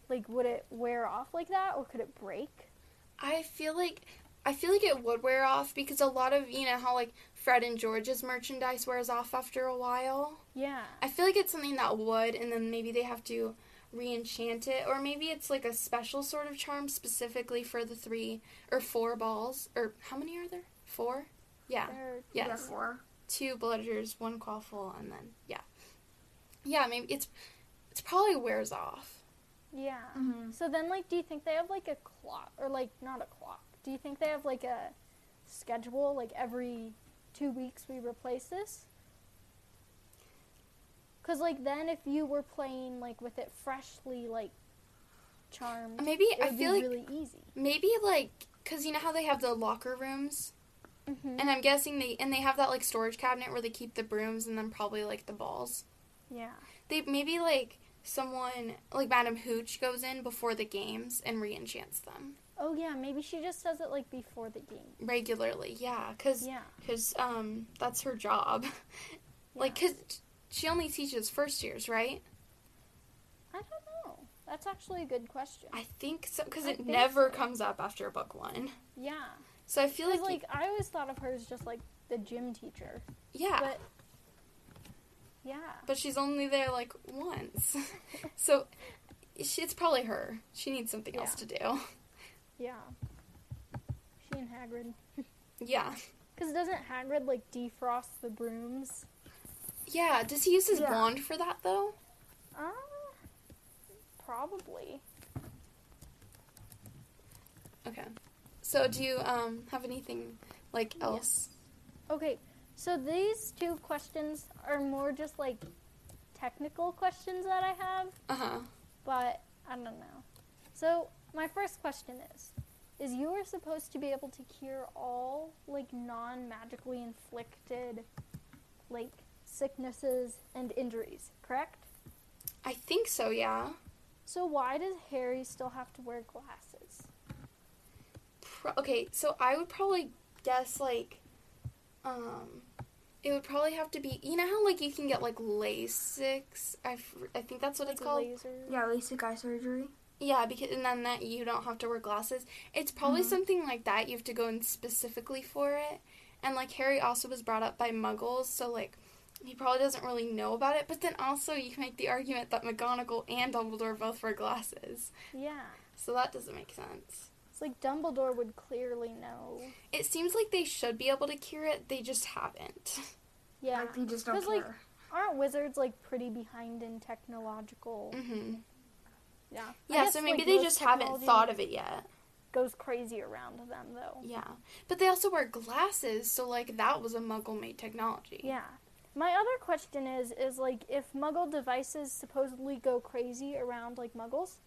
like would it wear off like that or could it break? I feel like I feel like it would wear off because a lot of you know how like Fred and George's merchandise wears off after a while. Yeah. I feel like it's something that would, and then maybe they have to re-enchant it, or maybe it's like a special sort of charm specifically for the three or four balls. Or how many are there? Four. Yeah. They're- Yes. Yeah, four. Two bludgers, one quaffle, and then yeah. Yeah, maybe it's it's probably wears off. Yeah. Mm-hmm. So then like do you think they have like a clock or like not a clock? Do you think they have like a schedule like every 2 weeks we replace this? Cuz like then if you were playing like with it freshly like charmed, Maybe it I feel be like really easy. maybe like because you know how they have the locker rooms, Mhm. and I'm guessing they and they have that like storage cabinet where they keep the brooms and then probably like the balls. Yeah. They maybe like someone like Madam Hooch goes in before the games and re-enchants them Oh yeah, maybe she just does it like before the game. regularly. Yeah, because Yeah. Cause um that's her job. <laughs> like because she only teaches first years, right? I don't know. That's actually a good question. I think so because it never so. comes up after book one. Yeah. So I feel like, like I always thought of her as just like the gym teacher. yeah, but, But she's only there like once. <laughs> so she, it's probably her. She needs something else to do. Yeah. She and Hagrid. <laughs> Yeah. Because doesn't Hagrid like defrost the brooms? Yeah. Does he use his Yeah. wand for that though? Uh, probably. Okay. So do you um have anything like Yeah. else? Okay, so these two questions are more just like technical questions that I have, Uh huh. but I don't know. So my first question is: Is you are supposed to be able to cure all like non-magically inflicted like sicknesses and injuries, correct? I think so. Yeah. So why does Harry still have to wear glasses? Pro- okay. So I would probably guess like, Um, it would probably have to be. You know how like you can get like LASIK? I think that's what like it's called. laser. Yeah, LASIK eye surgery. Yeah, because and then that you don't have to wear glasses. It's probably Mhm. something like that. You have to go in specifically for it. And like Harry also was brought up by Muggles, so like he probably doesn't really know about it. But then also you can make the argument that McGonagall and Dumbledore both wear glasses, Yeah. so that doesn't make sense. It's like Dumbledore would clearly know. It seems like they should be able to cure it. They just haven't. Yeah. Like they just don't 'Cause, care. like, Aren't wizards like pretty behind in technological? hmm Yeah. I Yeah, guess, so maybe like, they just haven't thought of it yet. Goes crazy around them though. Yeah, but they also wear glasses, so like that was a Muggle-made technology. Yeah. My other question is is like if Muggle devices supposedly go crazy around like Muggles,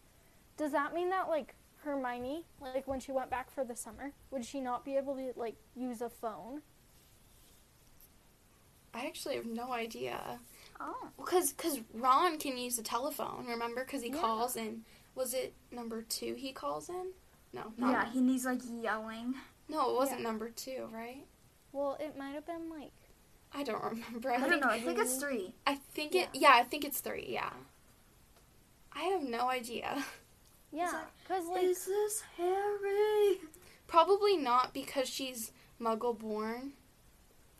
does that mean that like Hermione, like when she went back for the summer, would she not be able to like use a phone? I actually have no idea. oh. Because cause Ron can use a telephone, remember? Because he Yeah. calls in. Was it number two he calls in? No, not Yeah, he needs like yelling. No, it wasn't Yeah. number two, right? Well, it might have been like I don't <laughs> remember. I don't know. I think it's three. I think it. Yeah, I think it's three. Yeah. I have no idea. <laughs> yeah, cuz like Is this Harry? Probably not because she's Muggle born,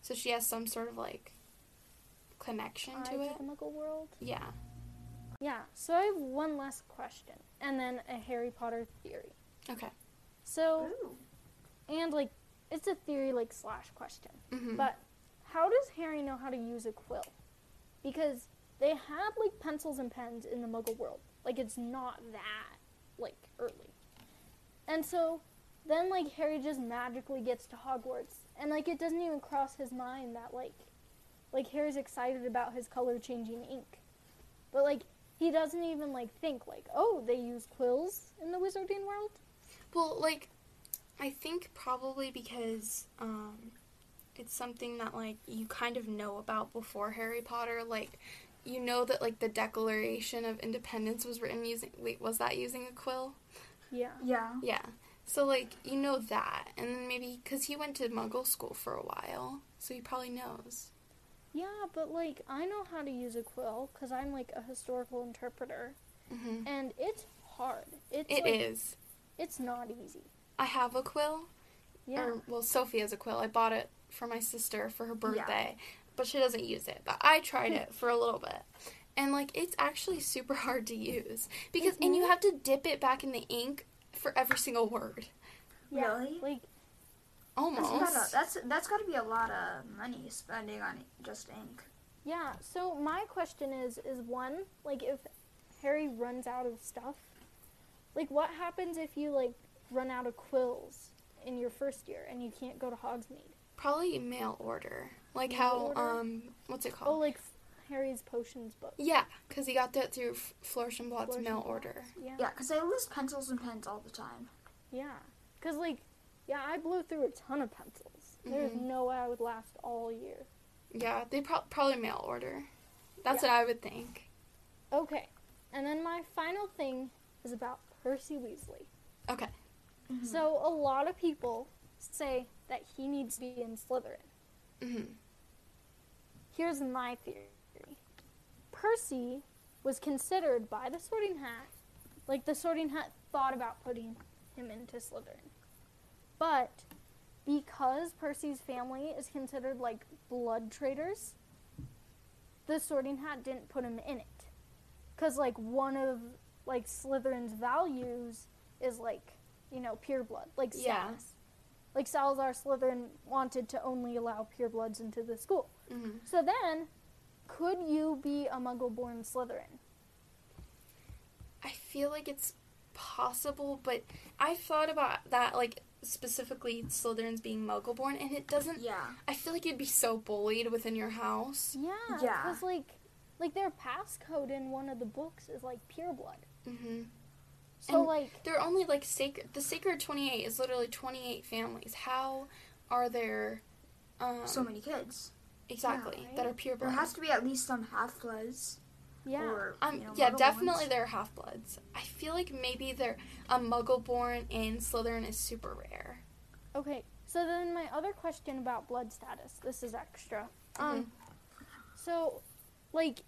so she has some sort of like connection to it. the Muggle world. Yeah. Yeah, so I have one last question and then a Harry Potter theory. Okay. So, Ooh. and like it's a theory like slash question. hmm But how does Harry know how to use a quill? Because they had like pencils and pens in the Muggle world. Like it's not that like early. And so then like Harry just magically gets to Hogwarts and like it doesn't even cross his mind that like like Harry's excited about his color changing ink. But like he doesn't even like think like, "Oh, they use quills in the wizarding world?" Well, like, I think probably because um, it's something that like you kind of know about before Harry Potter. Like, you know that like the Declaration of Independence was written using. Wait, was that using a quill? Yeah. Yeah. Yeah. So like you know that, and then maybe because he went to Muggle school for a while, so he probably knows. Yeah, but like I know how to use a quill because I'm like a historical interpreter, hmm and it's hard. It's It like, is. It's not easy. I have a quill. Yeah. Or well, Sophie has a quill. I bought it for my sister for her birthday, but she doesn't use it. But I tried it for a little bit. And like it's actually super hard to use because and you mhm. have to dip it back in the ink for every single word. yeah. Really? Like Almost. That's gotta, that's that's got to be a lot of money spending on just ink. yeah. So my question is is one like if Harry runs out of stuff, like what happens if you like run out of quills in your first year and you can't go to Hogsmeade? Probably mail order. Like Mail how order? um what's it called? Oh, like Harry's potions book. yeah, because he got that through F- Flourish and Blott's Flourish mail and order. Yeah. Yeah, because I lose pencils and pens all the time. Yeah. Cause like yeah, I blew through a ton of pencils. There's Mhm. no way I would last all year. Yeah, they pro- probably mail order. That's what I would think. Okay. And then my final thing is about Percy Weasley. Okay. So a lot of people say that he needs to be in Slytherin. hmm Here's my theory. Percy was considered by the Sorting Hat, like the Sorting Hat thought about putting him into Slytherin. But because Percy's family is considered like blood traitors, the Sorting Hat didn't put him in it. Cuz like one of like Slytherin's values is like, you know, pure blood, like Yeah. Like Salazar Slytherin wanted to only allow purebloods into the school. hmm So then, could you be a Muggle-born Slytherin? I feel like it's possible, but I thought about that, like specifically Slytherins being Muggle-born, and it doesn't. Yeah. I feel like you'd be so bullied within your house. Yeah, Yeah. because like, like their passcode in one of the books is like pureblood. hmm So And like, they're only like sacred. The Sacred Twenty Eight is literally twenty eight families. How are there? Um, So many kids. exactly right? that are pure There has to be at least some half bloods. yeah, Or, Um, know, yeah, definitely ones. they're half bloods. I feel like maybe they're a Muggle born in Slytherin is super rare. okay. So then my other question about blood status. This is extra. Um so like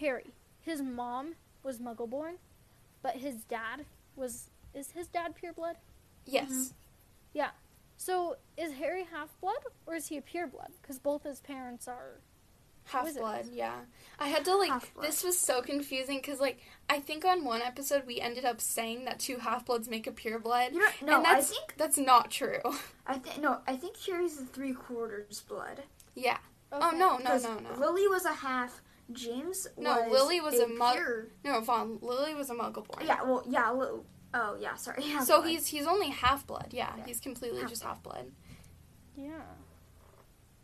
Harry, his mom was muggle born, but his dad was is his dad pure blood? Yes. Mm-hmm. Yeah. So is Harry half blood or is he a pure blood? Because both his parents are. Half Wizards. blood, yeah. I had to like. Half-blood. This was so confusing because like I think on one episode we ended up saying that two half bloods make a pure blood, You know, no, and I that's think that's not true. I think no, I think Harry's the three quarters blood. yeah. Oh Okay. no no 'Cause no no Lily was a half. James No, was Lily was a mug- pure. no Vaughn. Lily was a Muggle born. Yeah, well, yeah. Li- oh, yeah. Sorry. <laughs> half So blood. he's he's only half blood. Yeah, Yeah. he's completely Half just half blood. Yeah.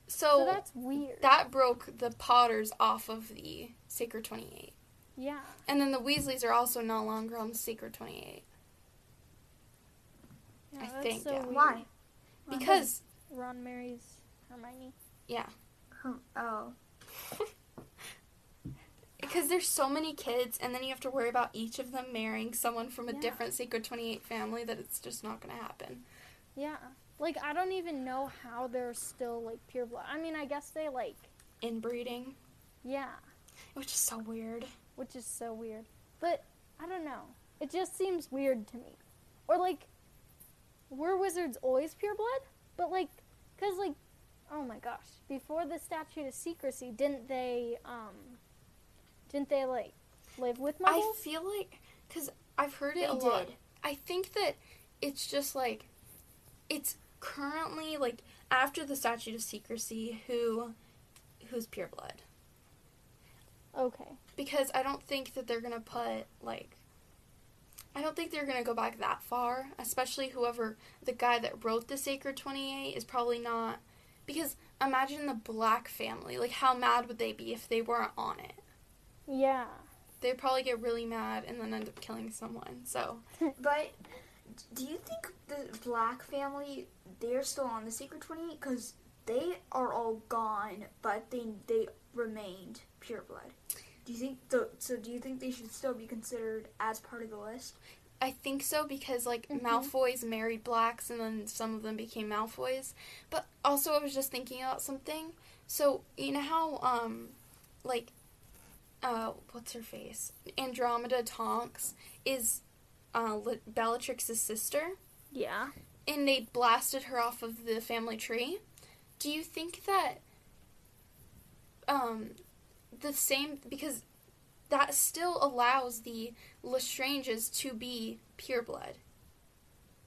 So, So that's weird. that broke the Potters off of the Sacred Twenty Eight, yeah. and then the Weasleys are also no longer on the Sacred Twenty Eight yeah I that's think, so yeah. weird. Why? because Ron marries Hermione. Hmm, Oh. <laughs> because there's so many kids, and then you have to worry about each of them marrying someone from a Yeah. different Sacred Twenty Eight family that it's just not going to happen. Yeah. Like I don't even know how they're still like pure blood. I mean, I guess they like Inbreeding, yeah, which is so weird. which is so weird. But I don't know. It just seems weird to me. Or like were wizards always pure blood? But like cuz like oh my gosh, before the statute of secrecy, didn't they um didn't they like live with my I muggles? feel like because I've heard They it a lot. did. I think that it's just like it's currently like after the statute of secrecy who who's pure blood okay. because I don't think that they're gonna put like I don't think they're gonna go back that far, especially whoever the guy that wrote the Sacred Twenty Eight is probably not because imagine the black family like how mad would they be if they weren't on it Yeah. they'd probably get really mad and then end up killing someone so <laughs> But do you think the Black family they're still on the Sacred Twenty Eight because they are all gone, but they they remained pure blood? Do you think the so? Do you think they should still be considered as part of the list? I think so because like Mhm. Malfoys married blacks and then some of them became Malfoys. But also I was just thinking about something. So you know how um like uh what's her face? Andromeda Tonks is uh Bellatrix's sister Yeah. and they blasted her off of the family tree. Do you think that um the same because that still allows the Lestranges to be pure blood.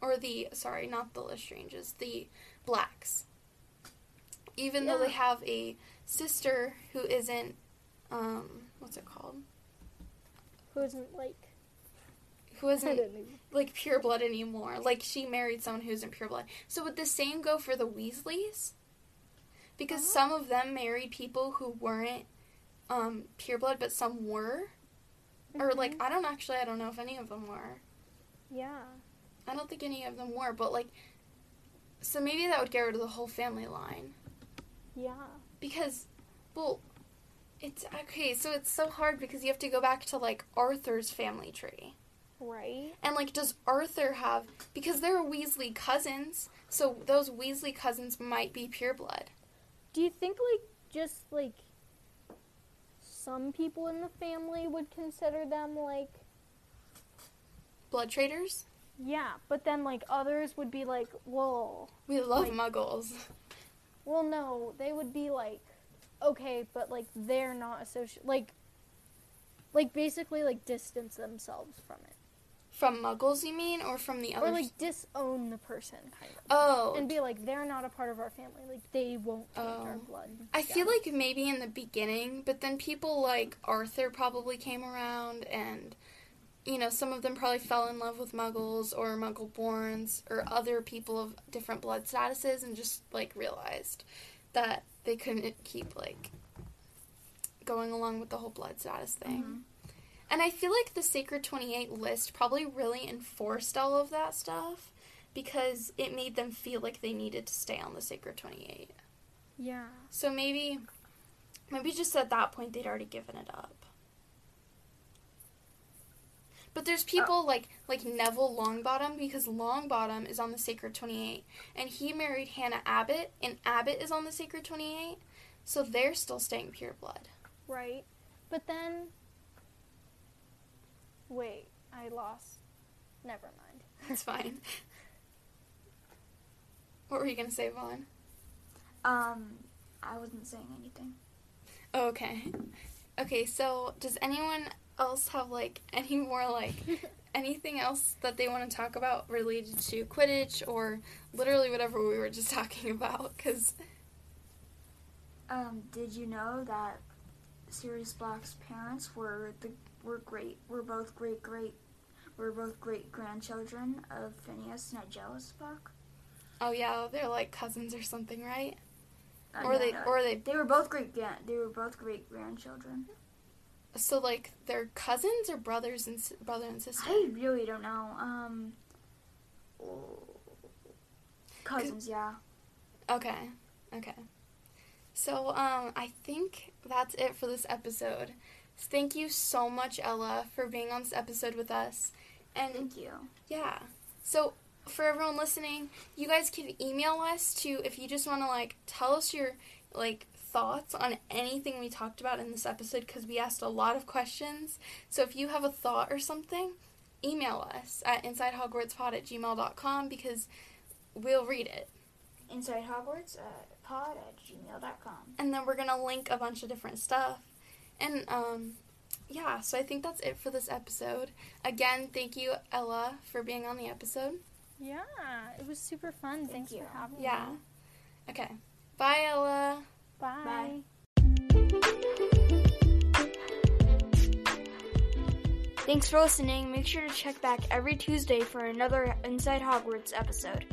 Or the sorry, not the Lestranges, the blacks. Even though they have a sister who isn't um what's it called? Who isn't like Who isn't like pure blood anymore. Like she married someone who isn't pure blood. So would the same go for the Weasleys? Because Uh-huh. some of them married people who weren't um, pure blood, but some were. Or like Mhm. I don't actually I don't know if any of them were. Yeah. I don't think any of them were, but like so maybe that would get rid of the whole family line. Yeah. Because well it's okay, so it's so hard because you have to go back to like Arthur's family tree. Right. And like, does Arthur have? Because they're Weasley cousins, so those Weasley cousins might be pure blood. Do you think like just like some people in the family would consider them like Blood traitors. yeah, but then like others would be like, well, We love Like- Muggles. well no, they would be like okay, but like they're not associated like like basically like distance themselves from it. From Muggles, you mean, or from the other? Or like disown the person kind of. oh, And be like they're not a part of our family. Like they won't our Oh. blood. I feel like maybe in the beginning, but then people like Arthur probably came around, and you know, some of them probably fell in love with Muggles or Muggle-borns or other people of different blood statuses, and just like realized that they couldn't keep like going along with the whole blood status thing. Mm-hmm. And I feel like the Sacred 28 list probably really enforced all of that stuff because it made them feel like they needed to stay on the Sacred 28. Yeah. So maybe, maybe just at that point they'd already given it up. But there's people like like Neville Longbottom because Longbottom is on the Sacred 28 and he married Hannah Abbott and Abbott is on the Sacred 28. So they're still staying pure blood. Right. But then. Wait, I lost. Never mind. <laughs> That's fine. What were you going to say, Vaughn? Um, I wasn't saying anything. Oh, okay. Okay, so does anyone else have like any more like anything else that they want to talk about related to Quidditch or literally whatever we were just <laughs> talking about? Because Um, did you know that Sirius Black's parents were the were great were both great great were both great grandchildren of Phineas Nigellus Black? oh yeah, they're like cousins or something, right? Uh, or no, they no, or they they were both great they were both great grandchildren. So like they're cousins or brothers and brother and sister. I really don't know. Um, cousins, yeah. Okay. Okay. So, um, I think that's it for this episode. Thank you so much, Ella, for being on this episode with us. And Thank you. yeah. So, for everyone listening, you guys can email us to if you just want to like tell us your like thoughts on anything we talked about in this episode because we asked a lot of questions. So, if you have a thought or something, email us at insidehogwartspod at gmail.com because we'll read it. Inside Hogwarts, uh, pod at gmail.com. and then we're gonna link a bunch of different stuff and um yeah so i think that's it for this episode again thank you ella for being on the episode Yeah, it was super fun. Thanks you. for having yeah me. Yeah. Okay bye ella Bye. Thanks for listening. Make sure to check back every Tuesday for another Inside Hogwarts episode.